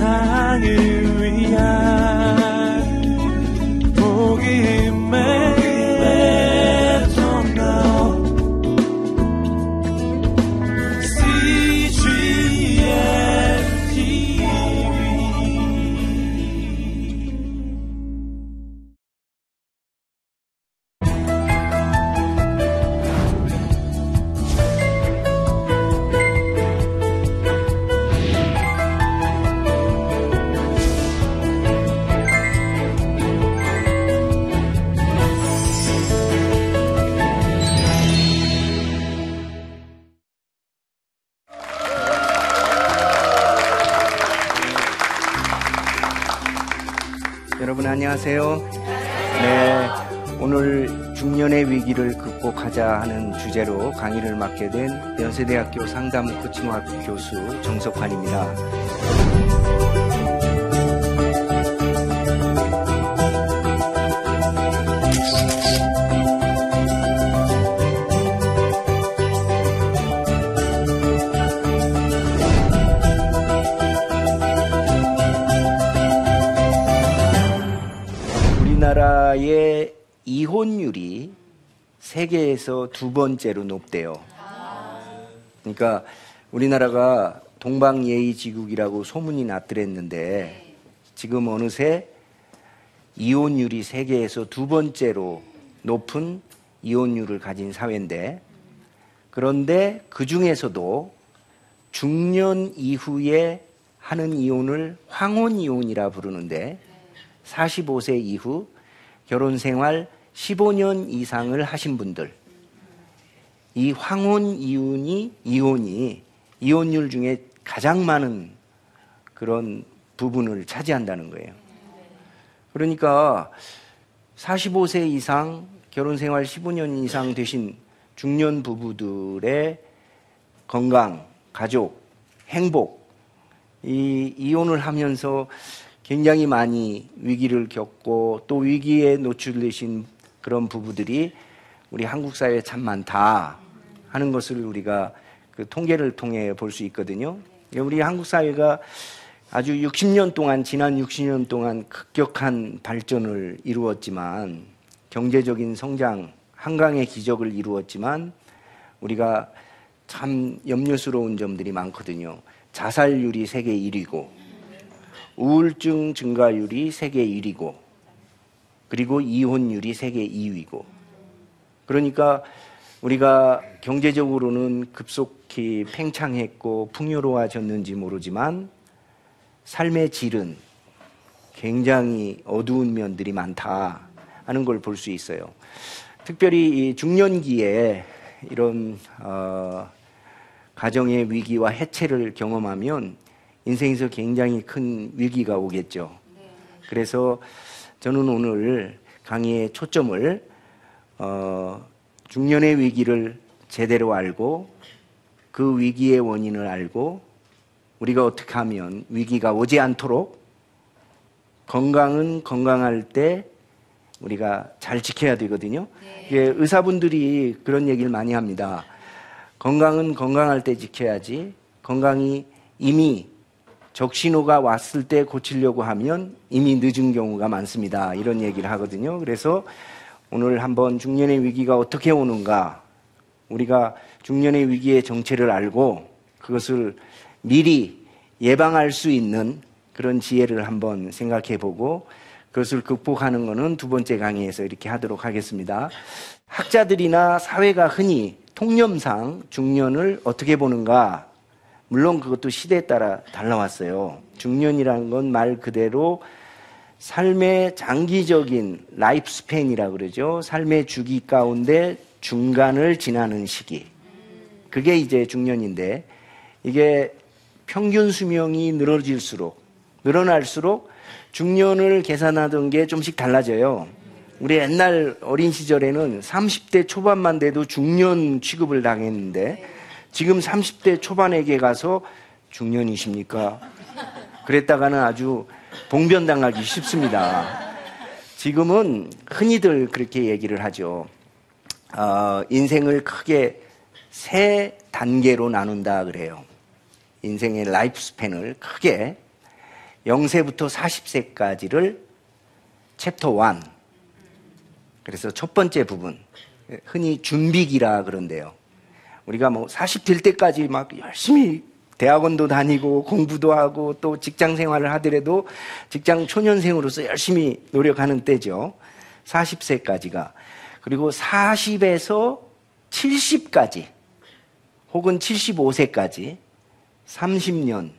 세상을 강의를 맡게 된 연세대학교 상담 코칭학 교수 정석환입니다. 세계에서 두 번째로 높대요. 그러니까 우리나라가 동방예의지국이라고 소문이 났더랬는데 지금 어느새 이혼율이 세계에서 두 번째로 높은 이혼율을 가진 사회인데 그런데 그 중에서도 중년 이후에 하는 이혼을 황혼 이혼이라 부르는데 45세 이후 결혼 생활 15년 이상을 하신 분들 이 황혼 이혼이 이혼이 이혼율 중에 가장 많은 그런 부분을 차지한다는 거예요. 그러니까 45세 이상 결혼 생활 15년 이상 되신 중년 부부들의 건강, 가족, 행복 이 이혼을 하면서 굉장히 많이 위기를 겪고 또 위기에 노출되신 그런 부부들이 우리 한국 사회에 참 많다 하는 것을 우리가 그 통계를 통해 볼 수 있거든요. 우리 한국 사회가 아주 60년 동안 지난 60년 동안 급격한 발전을 이루었지만 경제적인 성장 한강의 기적을 이루었지만 우리가 참 염려스러운 점들이 많거든요. 자살률이 세계 1위고 우울증 증가율이 세계 1위고 그리고 이혼율이 세계 2위고 그러니까 우리가 경제적으로는 급속히 팽창했고 풍요로워졌는지 모르지만 삶의 질은 굉장히 어두운 면들이 많다 하는 걸 볼 수 있어요. 특별히 이 중년기에 이런 어, 가정의 위기와 해체를 경험하면 인생에서 굉장히 큰 위기가 오겠죠. 그래서 저는 오늘 강의의 초점을 어, 중년의 위기를 제대로 알고 그 위기의 원인을 알고 우리가 어떻게 하면 위기가 오지 않도록 건강은 건강할 때 우리가 잘 지켜야 되거든요. 네. 의사분들이 그런 얘기를 많이 합니다. 건강은 건강할 때 지켜야지 건강이 이미 적신호가 왔을 때 고치려고 하면 이미 늦은 경우가 많습니다. 이런 얘기를 하거든요. 그래서 오늘 한번 중년의 위기가 어떻게 오는가 우리가 중년의 위기의 정체를 알고 그것을 미리 예방할 수 있는 그런 지혜를 한번 생각해 보고 그것을 극복하는 것은 두 번째 강의에서 이렇게 하도록 하겠습니다. 학자들이나 사회가 흔히 통념상 중년을 어떻게 보는가 물론 그것도 시대에 따라 달라왔어요. 중년이라는 건 말 그대로 삶의 장기적인 life span이라 그러죠. 삶의 주기 가운데 중간을 지나는 시기. 그게 이제 중년인데 이게 평균 수명이 늘어질수록 늘어날수록 중년을 계산하던 게 좀씩 달라져요. 우리 옛날 어린 시절에는 30대 초반만 돼도 중년 취급을 당했는데 지금 30대 초반에게 가서 중년이십니까? 그랬다가는 아주 봉변당하기 쉽습니다. 지금은 흔히들 그렇게 얘기를 하죠. 어, 인생을 크게 세 단계로 나눈다 그래요. 인생의 life span을 크게 0세부터 40세까지를 챕터 1. 그래서 첫 번째 부분. 흔히 준비기라 그런데요. 우리가 뭐 40 될 때까지 막 열심히 대학원도 다니고 공부도 하고 또 직장 생활을 하더라도 직장 초년생으로서 열심히 노력하는 때죠. 40세까지가. 그리고 40에서 70까지 혹은 75세까지 30년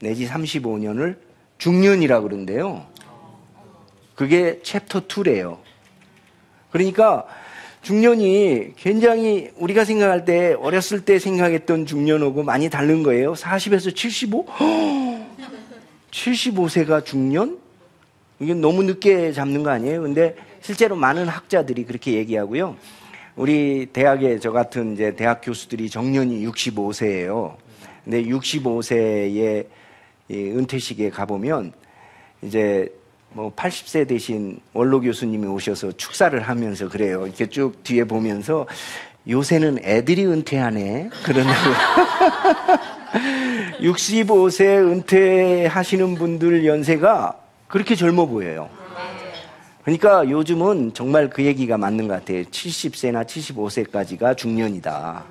내지 35년을 중년이라 그러는데요. 그게 챕터 2래요. 그러니까 중년이 굉장히 우리가 생각할 때 어렸을 때 생각했던 중년하고 많이 다른 거예요. 40에서 75? 75세가 중년? 이게 너무 늦게 잡는 거 아니에요? 근데 실제로 많은 학자들이 그렇게 얘기하고요. 우리 대학에 저 같은 이제 대학 교수들이 정년이 65세예요. 근데 65세의 은퇴식에 가보면 이제 뭐 80세 되신 원로 교수님이 오셔서 축사를 하면서 그래요. 이렇게 쭉 뒤에 보면서 요새는 애들이 은퇴하네. 그러냐고. 65세 은퇴하시는 분들 연세가 그렇게 젊어 보여요. 그러니까 요즘은 정말 그 얘기가 맞는 것 같아요. 70세나 75세까지가 중년이다.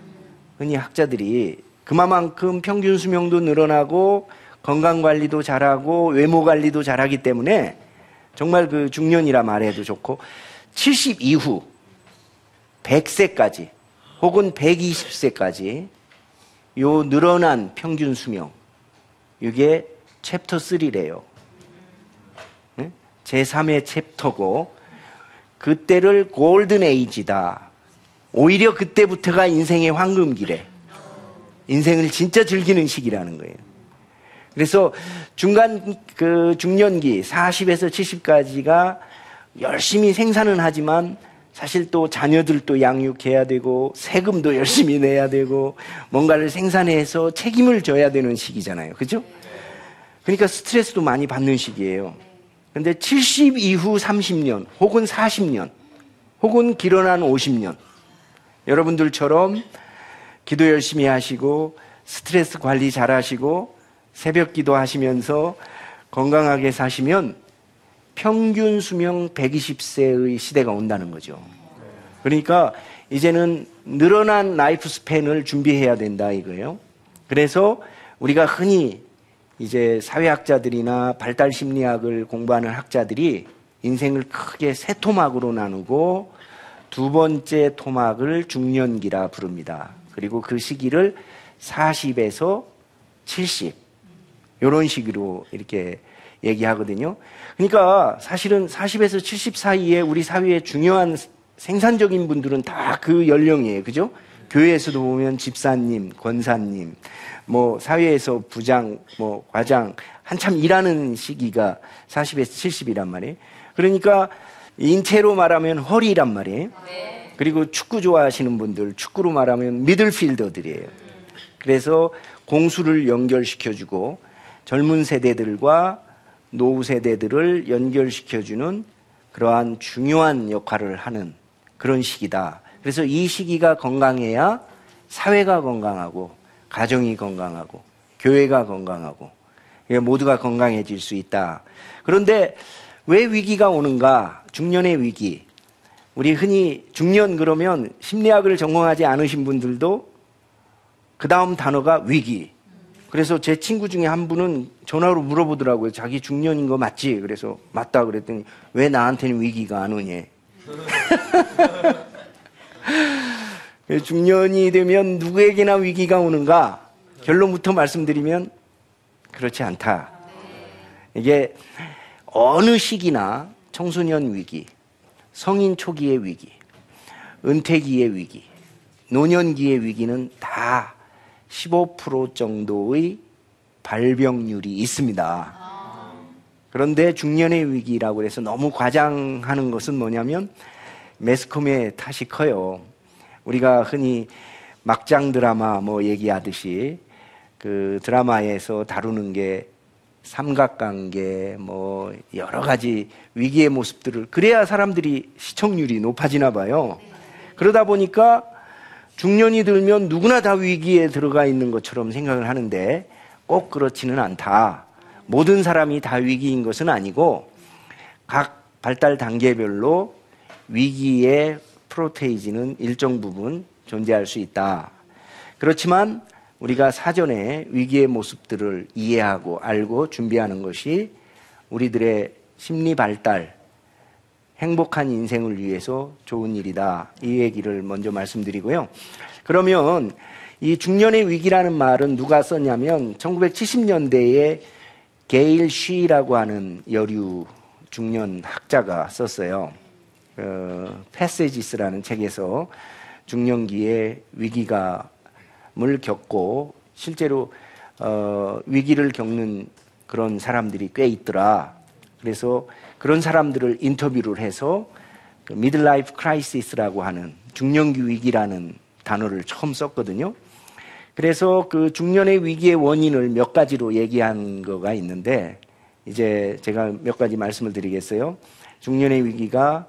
흔히 학자들이 그만큼 평균 수명도 늘어나고 건강 관리도 잘하고 외모 관리도 잘하기 때문에 정말 그 중년이라 말해도 좋고 70 이후 100세까지 혹은 120세까지 요 늘어난 평균 수명 이게 챕터 3래요. 제3의 챕터고 그때를 골든 에이지다. 오히려 그때부터가 인생의 황금기래. 인생을 진짜 즐기는 시기라는 거예요. 그래서 중간 그 중년기 40에서 70까지가 열심히 생산은 하지만 사실 또 자녀들도 양육해야 되고 세금도 열심히 내야 되고 뭔가를 생산해서 책임을 져야 되는 시기잖아요. 그죠? 그러니까 스트레스도 많이 받는 시기예요. 근데 70 이후 30년 혹은 40년 혹은 길어난 50년 여러분들처럼 기도 열심히 하시고 스트레스 관리 잘 하시고 새벽 기도 하시면서 건강하게 사시면 평균 수명 120세의 시대가 온다는 거죠. 그러니까 이제는 늘어난 라이프 스팬을 준비해야 된다 이거예요. 그래서 우리가 흔히 이제 사회학자들이나 발달 심리학을 공부하는 학자들이 인생을 크게 세 토막으로 나누고 두 번째 토막을 중년기라 부릅니다. 그리고 그 시기를 40에서 70 이런 식으로 이렇게 얘기하거든요. 그러니까 사실은 40에서 70 사이에 우리 사회의 중요한 생산적인 분들은 다 그 연령이에요. 그죠? 교회에서도 보면 집사님, 권사님, 뭐 사회에서 부장, 뭐 과장 한참 일하는 시기가 40에서 70이란 말이에요. 그러니까 인체로 말하면 허리란 말이에요. 그리고 축구 좋아하시는 분들, 축구로 말하면 미들필더들이에요. 그래서 공수를 연결시켜주고 젊은 세대들과 노후 세대들을 연결시켜주는 그러한 중요한 역할을 하는 그런 시기다. 그래서 이 시기가 건강해야 사회가 건강하고 가정이 건강하고 교회가 건강하고 모두가 건강해질 수 있다. 그런데 왜 위기가 오는가? 중년의 위기. 우리 흔히 중년 그러면 심리학을 전공하지 않으신 분들도 그 다음 단어가 위기. 그래서 제 친구 중에 한 분은 전화로 물어보더라고요. 자기 중년인 거 맞지? 그래서 맞다 그랬더니 왜 나한테는 위기가 안 오냐? 중년이 되면 누구에게나 위기가 오는가? 결론부터 말씀드리면 그렇지 않다. 이게 어느 시기나 청소년 위기, 성인 초기의 위기, 은퇴기의 위기, 노년기의 위기는 다 15% 정도의 발병률이 있습니다. 그런데 중년의 위기라고 해서 너무 과장하는 것은 뭐냐면 매스컴의 탓이 커요. 우리가 흔히 막장 드라마 뭐 얘기하듯이 그 드라마에서 다루는 게 삼각관계 뭐 여러 가지 위기의 모습들을 그래야 사람들이 시청률이 높아지나 봐요. 그러다 보니까 중년이 들면 누구나 다 위기에 들어가 있는 것처럼 생각을 하는데 꼭 그렇지는 않다. 모든 사람이 다 위기인 것은 아니고 각 발달 단계별로 위기의 프로테이지는 일정 부분 존재할 수 있다. 그렇지만 우리가 사전에 위기의 모습들을 이해하고 알고 준비하는 것이 우리들의 심리 발달, 행복한 인생을 위해서 좋은 일이다. 이 얘기를 먼저 말씀드리고요. 그러면 이 중년의 위기라는 말은 누가 썼냐면 1970년대에 게일 쉬라고 하는 여류 중년 학자가 썼어요. 어, Passages라는 책에서 중년기에 위기감을 겪고 실제로 어, 위기를 겪는 그런 사람들이 꽤 있더라. 그래서 그런 사람들을 인터뷰를 해서 middle life crisis라고 하는 중년기 위기라는 단어를 처음 썼거든요. 그래서 그 중년의 위기의 원인을 몇 가지로 얘기한 거가 있는데 이제 제가 몇 가지 말씀을 드리겠어요. 중년의 위기가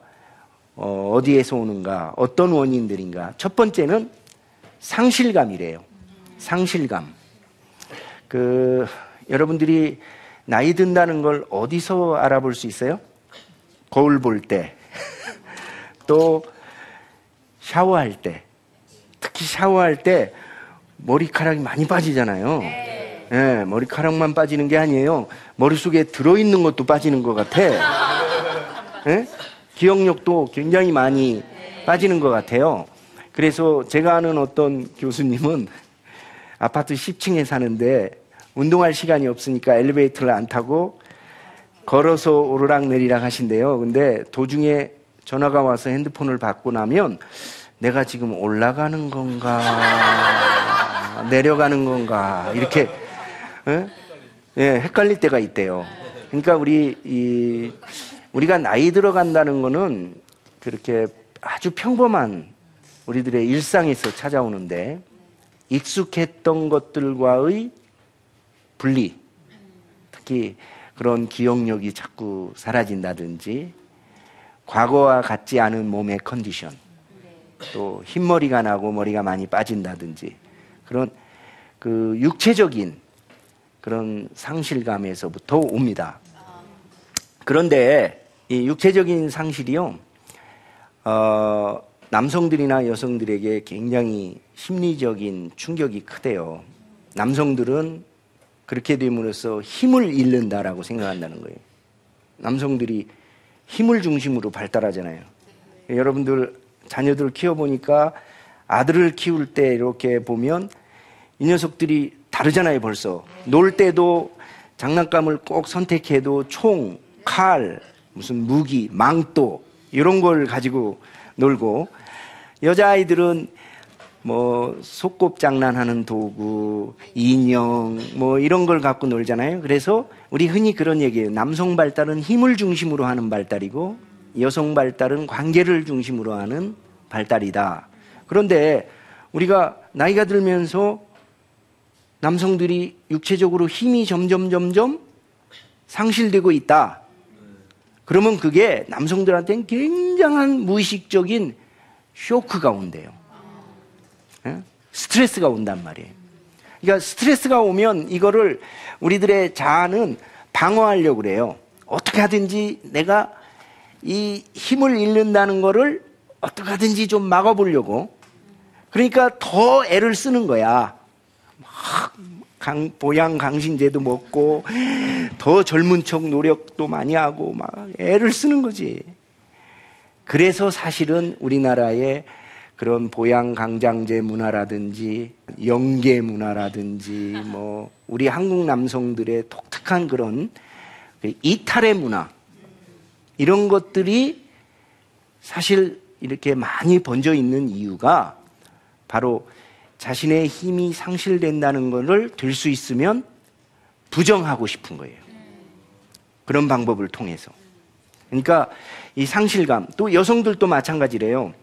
어, 어디에서 오는가, 어떤 원인들인가. 첫 번째는 상실감이래요. 상실감. 그 여러분들이 나이 든다는 걸 어디서 알아볼 수 있어요? 거울 볼 때, 또 샤워할 때, 특히 샤워할 때 머리카락이 많이 빠지잖아요. 네. 네, 머리카락만 빠지는 게 아니에요. 머릿속에 들어있는 것도 빠지는 것 같아. 네? 기억력도 굉장히 많이 빠지는 것 같아요. 그래서 제가 아는 어떤 교수님은 아파트 10층에 사는데 운동할 시간이 없으니까 엘리베이터를 안 타고 걸어서 오르락 내리락 하신대요. 근데 도중에 전화가 와서 핸드폰을 받고 나면 내가 지금 올라가는 건가 내려가는 건가 이렇게 예? 예, 헷갈릴 때가 있대요. 그러니까 우리 이 우리가 나이 들어간다는 거는 그렇게 아주 평범한 우리들의 일상에서 찾아오는데 익숙했던 것들과의 분리, 특히 그런 기억력이 자꾸 사라진다든지 과거와 같지 않은 몸의 컨디션, 또 흰머리가 나고 머리가 많이 빠진다든지 그런 그 육체적인 그런 상실감에서부터 옵니다. 그런데 이 육체적인 상실이요, 어, 남성들이나 여성들에게 굉장히 심리적인 충격이 크대요. 남성들은 그렇게 됨으로써 힘을 잃는다라고 생각한다는 거예요. 남성들이 힘을 중심으로 발달하잖아요. 여러분들 자녀들 키워보니까 아들을 키울 때 이렇게 보면 이 녀석들이 다르잖아요, 벌써. 놀 때도 장난감을 꼭 선택해도 총, 칼, 무슨 무기, 망토 이런 걸 가지고 놀고 여자아이들은 뭐 속곱 장난하는 도구, 인형 뭐 이런 걸 갖고 놀잖아요. 그래서 우리 흔히 그런 얘기예요. 남성 발달은 힘을 중심으로 하는 발달이고 여성 발달은 관계를 중심으로 하는 발달이다. 그런데 우리가 나이가 들면서 남성들이 육체적으로 힘이 점점 점점 상실되고 있다. 그러면 그게 남성들한테는 굉장한 무의식적인 쇼크가 온대요. 예? 스트레스가 온단 말이에요. 그러니까 스트레스가 오면 이거를 우리들의 자아는 방어하려고 그래요. 어떻게 하든지 내가 이 힘을 잃는다는 거를 어떻게 하든지 좀 막아보려고. 그러니까 더 애를 쓰는 거야. 막 강, 보양 강신제도 먹고 더 젊은 척 노력도 많이 하고 막 애를 쓰는 거지. 그래서 사실은 우리나라의 그런 보양 강장제 문화라든지 영계 문화라든지 뭐 우리 한국 남성들의 독특한 그런 그 이탈의 문화 이런 것들이 사실 이렇게 많이 번져 있는 이유가 바로 자신의 힘이 상실된다는 것을 될 수 있으면 부정하고 싶은 거예요. 그런 방법을 통해서. 그러니까 이 상실감, 또 여성들도 마찬가지래요.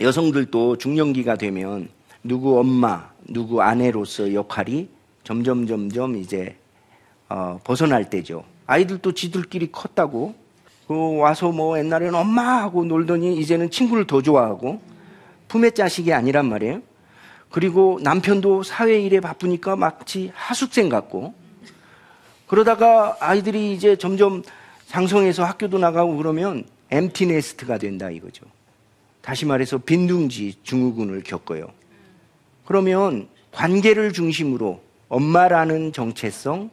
여성들도 중년기가 되면 누구 엄마, 누구 아내로서 역할이 점점 점점 이제 어, 벗어날 때죠. 아이들도 지들끼리 컸다고 그 와서 뭐 옛날에는 엄마 하고 놀더니 이제는 친구를 더 좋아하고 품의 자식이 아니란 말이에요. 그리고 남편도 사회 일에 바쁘니까 마치 하숙생 같고 그러다가 아이들이 이제 점점 장성해서 학교도 나가고 그러면 엠티 네스트가 된다 이거죠. 다시 말해서 빈둥지 증후군을 겪어요. 그러면 관계를 중심으로 엄마라는 정체성,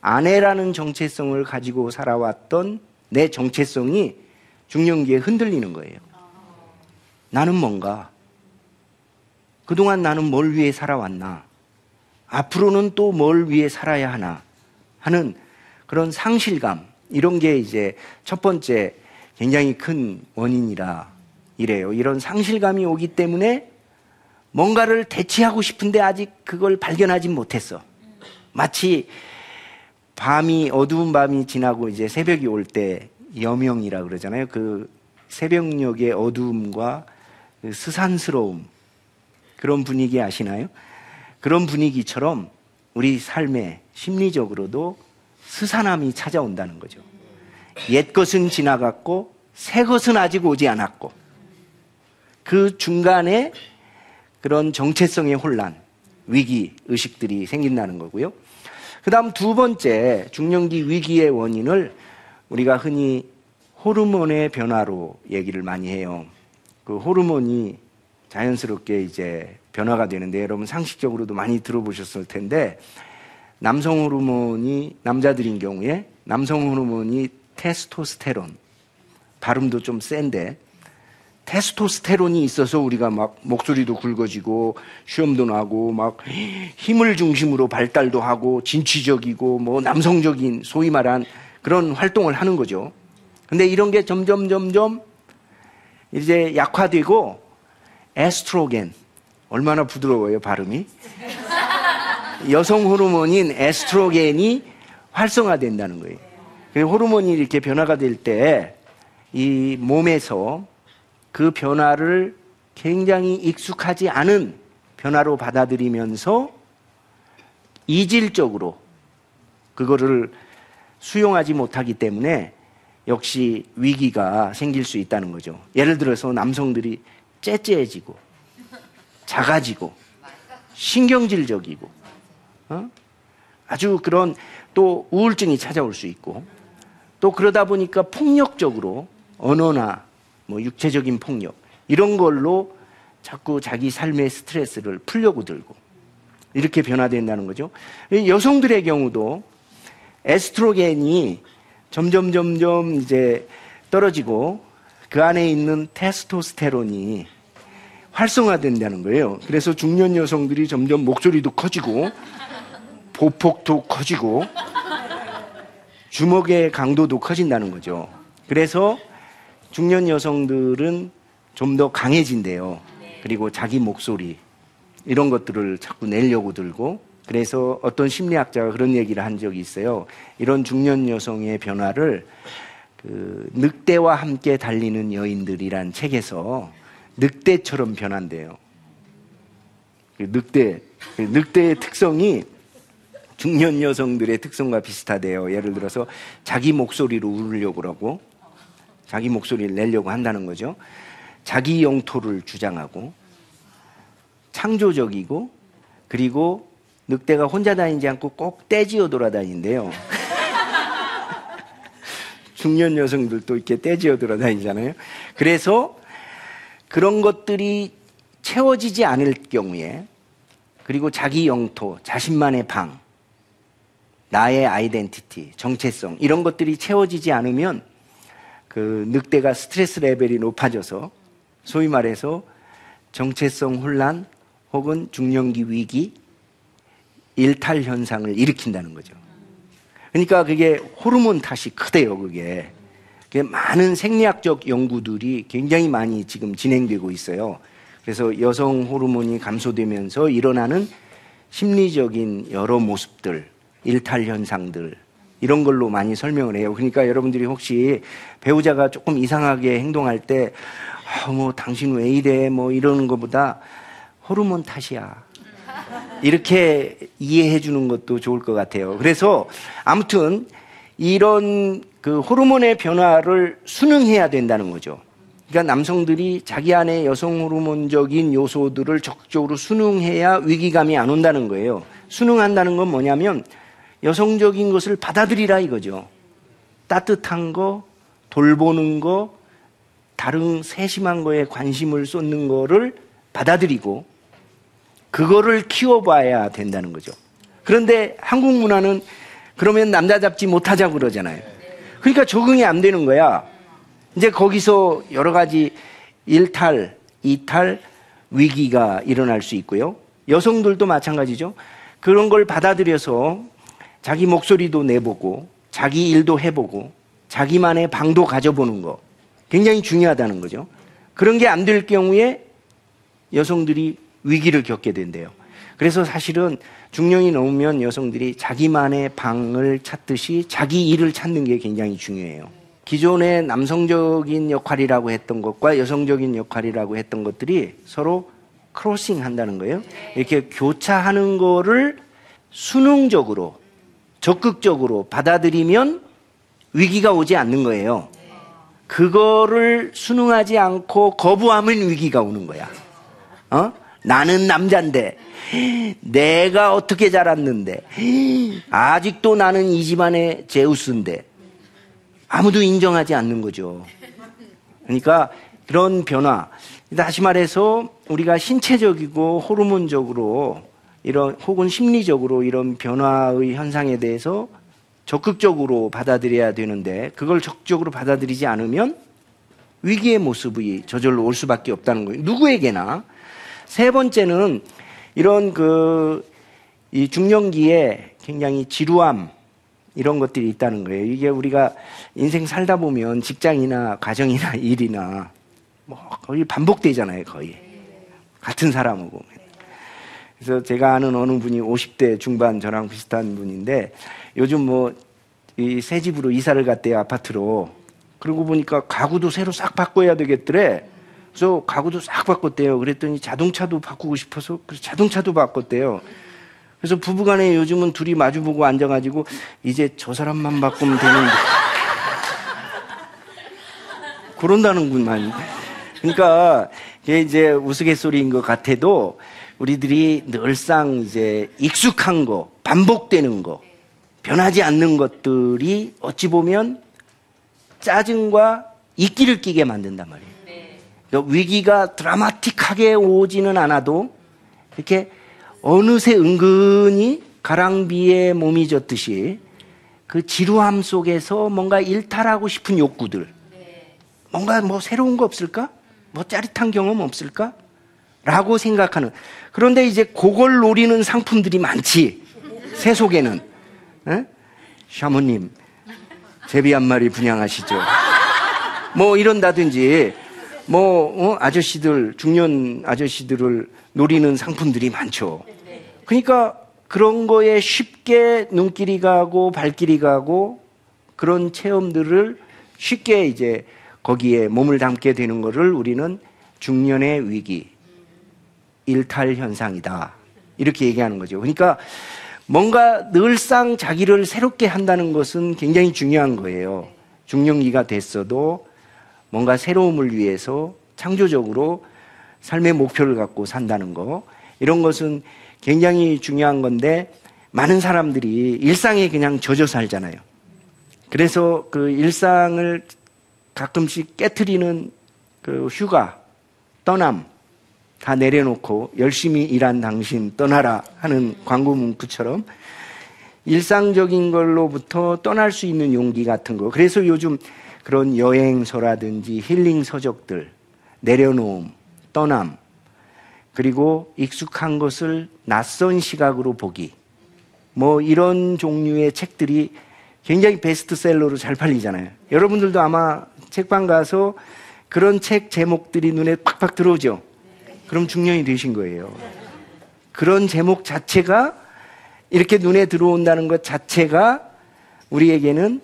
아내라는 정체성을 가지고 살아왔던 내 정체성이 중년기에 흔들리는 거예요. 나는 뭔가? 그동안 나는 뭘 위해 살아왔나? 앞으로는 또 뭘 위해 살아야 하나? 하는 그런 상실감, 이런 게 이제 첫 번째 굉장히 큰 원인이라 이래요. 이런 상실감이 오기 때문에 뭔가를 대체하고 싶은데 아직 그걸 발견하지 못했어. 마치 밤이 어두운 밤이 지나고 이제 새벽이 올 때 여명이라 그러잖아요. 그 새벽녘의 어두움과 그 스산스러움 그런 분위기 아시나요? 그런 분위기처럼 우리 삶에 심리적으로도 스산함이 찾아온다는 거죠. 옛 것은 지나갔고 새 것은 아직 오지 않았고 그 중간에 그런 정체성의 혼란, 위기 의식들이 생긴다는 거고요. 그 다음 두 번째 중년기 위기의 원인을 우리가 흔히 호르몬의 변화로 얘기를 많이 해요. 그 호르몬이 자연스럽게 이제 변화가 되는데 여러분 상식적으로도 많이 들어보셨을 텐데 남성 호르몬이 남자들인 경우에 남성 호르몬이 테스토스테론 발음도 좀 센데 테스토스테론이 있어서 우리가 막 목소리도 굵어지고 시험도 나고 막 힘을 중심으로 발달도 하고 진취적이고 뭐 남성적인 소위 말한 그런 활동을 하는 거죠. 근데 이런 게 점점 점점 이제 약화되고 에스트로겐 얼마나 부드러워요 발음이 여성 호르몬인 에스트로겐이 활성화된다는 거예요. 그 호르몬이 이렇게 변화가 될 때 이 몸에서 그 변화를 굉장히 익숙하지 않은 변화로 받아들이면서 이질적으로 그거를 수용하지 못하기 때문에 역시 위기가 생길 수 있다는 거죠. 예를 들어서 남성들이 째째해지고 작아지고 신경질적이고 어? 아주 그런 또 우울증이 찾아올 수 있고 또 그러다 보니까 폭력적으로 언어나 뭐 육체적인 폭력 이런 걸로 자꾸 자기 삶의 스트레스를 풀려고 들고 이렇게 변화된다는 거죠. 여성들의 경우도 에스트로겐이 점점 점점 이제 떨어지고 그 안에 있는 테스토스테론이 활성화된다는 거예요. 그래서 중년 여성들이 점점 목소리도 커지고 보폭도 커지고 주먹의 강도도 커진다는 거죠. 그래서 중년 여성들은 좀 더 강해진대요. 그리고 자기 목소리 이런 것들을 자꾸 내려고 들고 그래서 어떤 심리학자가 그런 얘기를 한 적이 있어요. 이런 중년 여성의 변화를 그 늑대와 함께 달리는 여인들이란 책에서 늑대처럼 변한대요. 그 늑대, 그 늑대의 특성이 중년 여성들의 특성과 비슷하대요. 예를 들어서 자기 목소리로 울려고 그러고 자기 목소리를 내려고 한다는 거죠. 자기 영토를 주장하고 창조적이고 그리고 늑대가 혼자 다니지 않고 꼭 떼지어 돌아다닌대요. 중년 여성들도 이렇게 떼지어 돌아다니잖아요. 그래서 그런 것들이 채워지지 않을 경우에 그리고 자기 영토, 자신만의 방, 나의 아이덴티티, 정체성 이런 것들이 채워지지 않으면 그 늑대가 스트레스 레벨이 높아져서 소위 말해서 정체성 혼란 혹은 중년기 위기, 일탈 현상을 일으킨다는 거죠. 그러니까 그게 호르몬 탓이 크대요, 그게. 그게 많은 생리학적 연구들이 굉장히 많이 지금 진행되고 있어요. 그래서 여성 호르몬이 감소되면서 일어나는 심리적인 여러 모습들, 일탈 현상들, 이런 걸로 많이 설명을 해요. 그러니까 여러분들이 혹시 배우자가 조금 이상하게 행동할 때, 아, 뭐, 당신 왜 이래? 뭐, 이러는 것보다 호르몬 탓이야. 이렇게 이해해 주는 것도 좋을 것 같아요. 그래서 아무튼 이런 그 호르몬의 변화를 순응해야 된다는 거죠. 그러니까 남성들이 자기 안에 여성 호르몬적인 요소들을 적극적으로 순응해야 위기감이 안 온다는 거예요. 순응한다는 건 뭐냐면 여성적인 것을 받아들이라 이거죠. 따뜻한 거, 돌보는 거, 다른 세심한 거에 관심을 쏟는 거를 받아들이고 그거를 키워봐야 된다는 거죠. 그런데 한국 문화는 그러면 남자 잡지 못하자고 그러잖아요. 그러니까 적응이 안 되는 거야. 이제 거기서 여러 가지 일탈, 이탈, 위기가 일어날 수 있고요. 여성들도 마찬가지죠. 그런 걸 받아들여서 자기 목소리도 내보고 자기 일도 해보고 자기만의 방도 가져보는 거 굉장히 중요하다는 거죠. 그런 게 안 될 경우에 여성들이 위기를 겪게 된대요. 그래서 사실은 중년이 넘으면 여성들이 자기만의 방을 찾듯이 자기 일을 찾는 게 굉장히 중요해요. 기존의 남성적인 역할이라고 했던 것과 여성적인 역할이라고 했던 것들이 서로 크로싱 한다는 거예요. 이렇게 교차하는 거를 수능적으로 적극적으로 받아들이면 위기가 오지 않는 거예요. 그거를 수능하지 않고 거부하면 위기가 오는 거야. 어? 나는 남잔데, 내가 어떻게 자랐는데, 아직도 나는 이 집안의 제우스인데, 아무도 인정하지 않는 거죠. 그러니까 그런 변화, 다시 말해서 우리가 신체적이고 호르몬적으로 이런 혹은 심리적으로 이런 변화의 현상에 대해서 적극적으로 받아들여야 되는데 그걸 적극적으로 받아들이지 않으면 위기의 모습이 저절로 올 수밖에 없다는 거예요. 누구에게나. 세 번째는 이런 그, 이 중년기에 굉장히 지루함, 이런 것들이 있다는 거예요. 이게 우리가 인생 살다 보면 직장이나 가정이나 일이나 뭐 거의 반복되잖아요, 거의. 같은 사람하고. 그래서 제가 아는 어느 분이 50대 중반 저랑 비슷한 분인데 요즘 뭐 이 새 집으로 이사를 갔대요, 아파트로. 그러고 보니까 가구도 새로 싹 바꿔야 되겠더래. 그래서 가구도 싹 바꿨대요. 그랬더니 자동차도 바꾸고 싶어서 그래서 자동차도 바꿨대요. 그래서 부부간에 요즘은 둘이 마주보고 앉아가지고 이제 저 사람만 바꾸면 되는데 그런다는군만. 그러니까 이게 이제 우스갯소리인 것 같아도 우리들이 늘상 이제 익숙한 거, 반복되는 거, 변하지 않는 것들이 어찌 보면 짜증과 이끼를 끼게 만든단 말이에요. 그러니까 위기가 드라마틱하게 오지는 않아도 이렇게 어느새 은근히 가랑비에 몸이 졌듯이 그 지루함 속에서 뭔가 일탈하고 싶은 욕구들, 뭔가 뭐 새로운 거 없을까? 뭐 짜릿한 경험 없을까? 라고 생각하는. 그런데 이제 그걸 노리는 상품들이 많지. 새 속에는. 에? 샤모님, 제비 한 마리 분양하시죠. 뭐 이런다든지, 뭐, 어? 아저씨들, 중년 아저씨들을 노리는 상품들이 많죠. 그러니까 그런 거에 쉽게 눈길이 가고 발길이 가고 그런 체험들을 쉽게 이제 거기에 몸을 담게 되는 것을 우리는 중년의 위기, 일탈 현상이다. 이렇게 얘기하는 거죠. 그러니까 뭔가 늘상 자기를 새롭게 한다는 것은 굉장히 중요한 거예요. 중년기가 됐어도 뭔가 새로움을 위해서 창조적으로 삶의 목표를 갖고 산다는 거. 이런 것은 굉장히 중요한 건데 많은 사람들이 일상에 그냥 젖어 살잖아요. 그래서 그 일상을 가끔씩 깨트리는 그 휴가, 떠남 다 내려놓고 열심히 일한 당신 떠나라 하는 광고 문구처럼 일상적인 걸로부터 떠날 수 있는 용기 같은 거. 그래서 요즘 그런 여행서라든지 힐링 서적들, 내려놓음, 떠남, 그리고 익숙한 것을 낯선 시각으로 보기. 뭐 이런 종류의 책들이 굉장히 베스트셀러로 잘 팔리잖아요. 여러분들도 아마 책방 가서 그런 책 제목들이 눈에 팍팍 들어오죠. 그럼 중년이 되신 거예요. 그런 제목 자체가 이렇게 눈에 들어온다는 것 자체가 우리에게는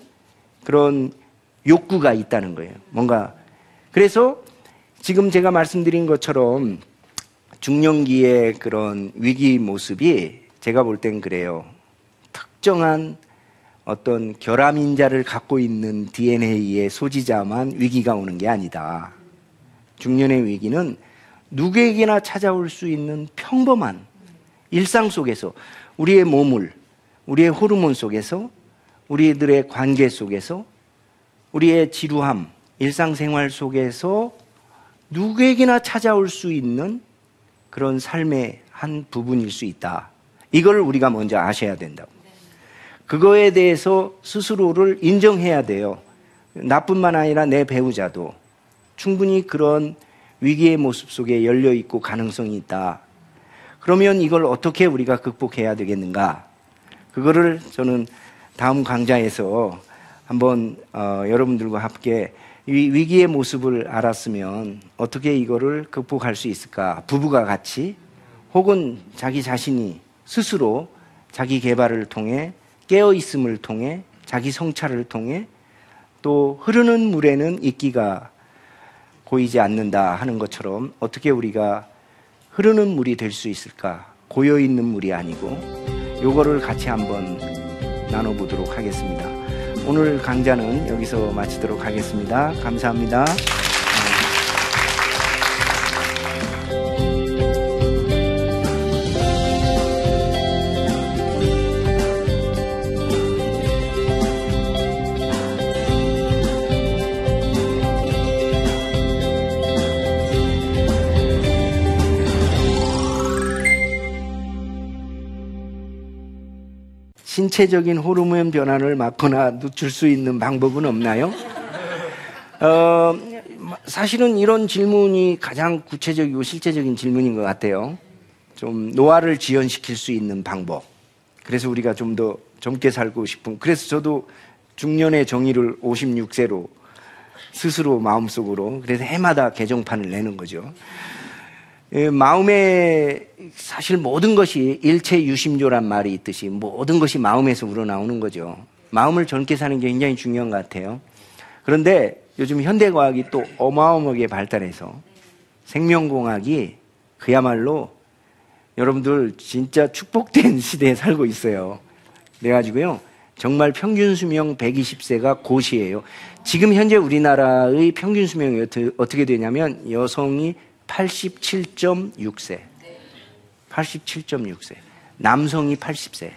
그런 욕구가 있다는 거예요. 뭔가. 그래서 지금 제가 말씀드린 것처럼 중년기의 그런 위기 모습이 제가 볼 땐 그래요. 특정한 어떤 결함인자를 갖고 있는 DNA의 소지자만 위기가 오는 게 아니다. 중년의 위기는 누구에게나 찾아올 수 있는 평범한 일상 속에서 우리의 몸을, 우리의 호르몬 속에서 우리들의 관계 속에서 우리의 지루함, 일상생활 속에서 누구에게나 찾아올 수 있는 그런 삶의 한 부분일 수 있다. 이걸 우리가 먼저 아셔야 된다고. 그거에 대해서 스스로를 인정해야 돼요. 나뿐만 아니라 내 배우자도 충분히 그런 위기의 모습 속에 열려 있고 가능성이 있다. 그러면 이걸 어떻게 우리가 극복해야 되겠는가? 그거를 저는 다음 강좌에서 한번 어, 여러분들과 함께 위, 위기의 모습을 알았으면 어떻게 이거를 극복할 수 있을까? 부부가 같이 혹은 자기 자신이 스스로 자기 개발을 통해 깨어 있음을 통해 자기 성찰을 통해 또 흐르는 물에는 이끼가 고이지 않는다 하는 것처럼 어떻게 우리가 흐르는 물이 될 수 있을까? 고여 있는 물이 아니고 요거를 같이 한번 나눠보도록 하겠습니다. 오늘 강좌는 여기서 마치도록 하겠습니다. 감사합니다. 신체적인 호르몬 변화를 막거나 늦출 수 있는 방법은 없나요? 어, 사실은 이런 질문이 가장 구체적이고 실제적인 질문인 것 같아요. 좀 노화를 지연시킬 수 있는 방법. 그래서 우리가 좀 더 젊게 살고 싶은. 그래서 저도 중년의 정의를 56세로 스스로 마음속으로 그래서 해마다 개정판을 내는 거죠. 예, 마음에 사실 모든 것이 일체 유심조란 말이 있듯이 모든 것이 마음에서 우러나오는 거죠. 마음을 젊게 사는 게 굉장히 중요한 것 같아요. 그런데 요즘 현대과학이 또 어마어마하게 발달해서 생명공학이 그야말로 여러분들 진짜 축복된 시대에 살고 있어요. 그래가지고요. 정말 평균 수명 120세가 고시예요. 지금 현재 우리나라의 평균 수명이 어떻게 되냐면 여성이 87.6세. 87.6세. 남성이 80세.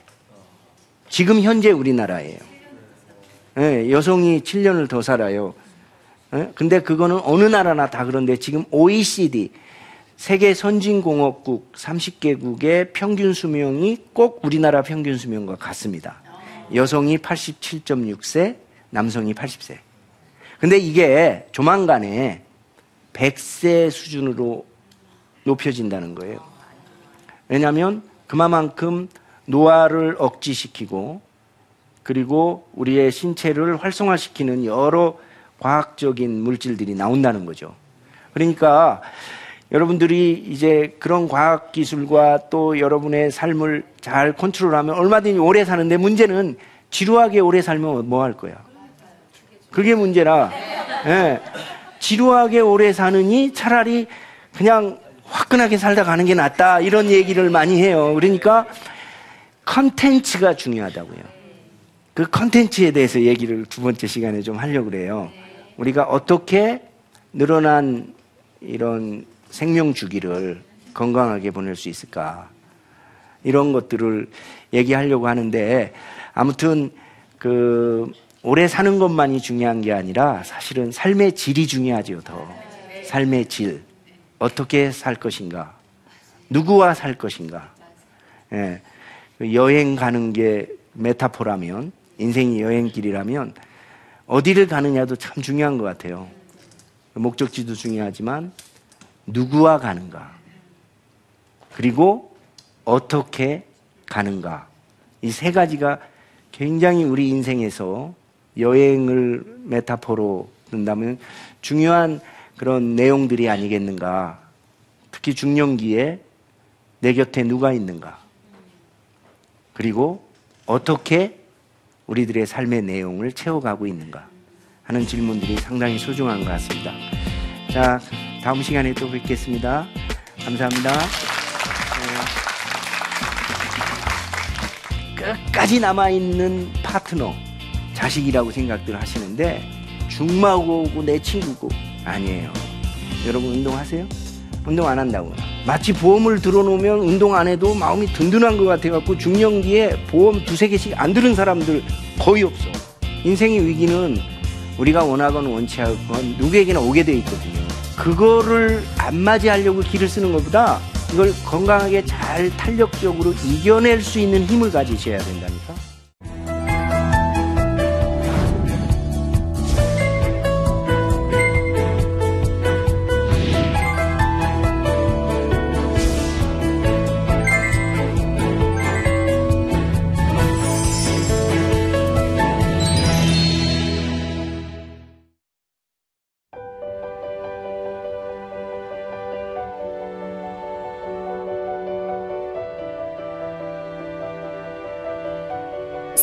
지금 현재 우리나라예요. 네, 여성이 7년을 더 살아요. 네? 근데 그거는 어느 나라나 다 그런데 지금 OECD 세계 선진공업국 30개국의 평균 수명이 꼭 우리나라 평균 수명과 같습니다. 여성이 87.6세, 남성이 80세. 근데 이게 조만간에 100세 수준으로 높여진다는 거예요. 왜냐하면 그만큼 노화를 억지시키고 그리고 우리의 신체를 활성화시키는 여러 과학적인 물질들이 나온다는 거죠. 그러니까 여러분들이 이제 그런 과학 기술과 또 여러분의 삶을 잘 컨트롤하면 얼마든지 오래 사는데 문제는 지루하게 오래 살면 뭐 할 거야? 그게 문제라. 예. 지루하게 오래 사느니 차라리 그냥 화끈하게 살다 가는 게 낫다. 이런 얘기를 많이 해요. 그러니까 컨텐츠가 중요하다고요. 그 컨텐츠에 대해서 얘기를 두 번째 시간에 좀 하려고 그래요. 우리가 어떻게 늘어난 이런 생명 주기를 건강하게 보낼 수 있을까? 이런 것들을 얘기하려고 하는데 아무튼 그 오래 사는 것만이 중요한 게 아니라 사실은 삶의 질이 중요하죠, 더. 삶의 질. 어떻게 살 것인가? 누구와 살 것인가? 예. 여행 가는 게 메타포라면, 인생이 여행길이라면, 어디를 가느냐도 참 중요한 것 같아요. 목적지도 중요하지만, 누구와 가는가? 그리고 어떻게 가는가? 이 세 가지가 굉장히 우리 인생에서 여행을 메타포로 든다면 중요한 그런 내용들이 아니겠는가. 특히 중년기에 내 곁에 누가 있는가. 그리고 어떻게 우리들의 삶의 내용을 채워가고 있는가 하는 질문들이 상당히 소중한 것 같습니다. 자, 다음 시간에 또 뵙겠습니다. 감사합니다. 네. 끝까지 남아있는 파트너. 자식이라고 생각들 하시는데 중마고고 내 친구고 아니에요. 여러분 운동하세요? 운동 안 한다고. 마치 보험을 들어놓으면 운동 안 해도 마음이 든든한 것 같아갖고 중년기에 보험 두세 개씩 안 들은 사람들 거의 없어. 인생의 위기는 우리가 원하건 원치 않건 누구에게나 오게 돼 있거든요. 그거를 안 맞이하려고 길을 쓰는 것보다 이걸 건강하게 잘 탄력적으로 이겨낼 수 있는 힘을 가지셔야 된다니까.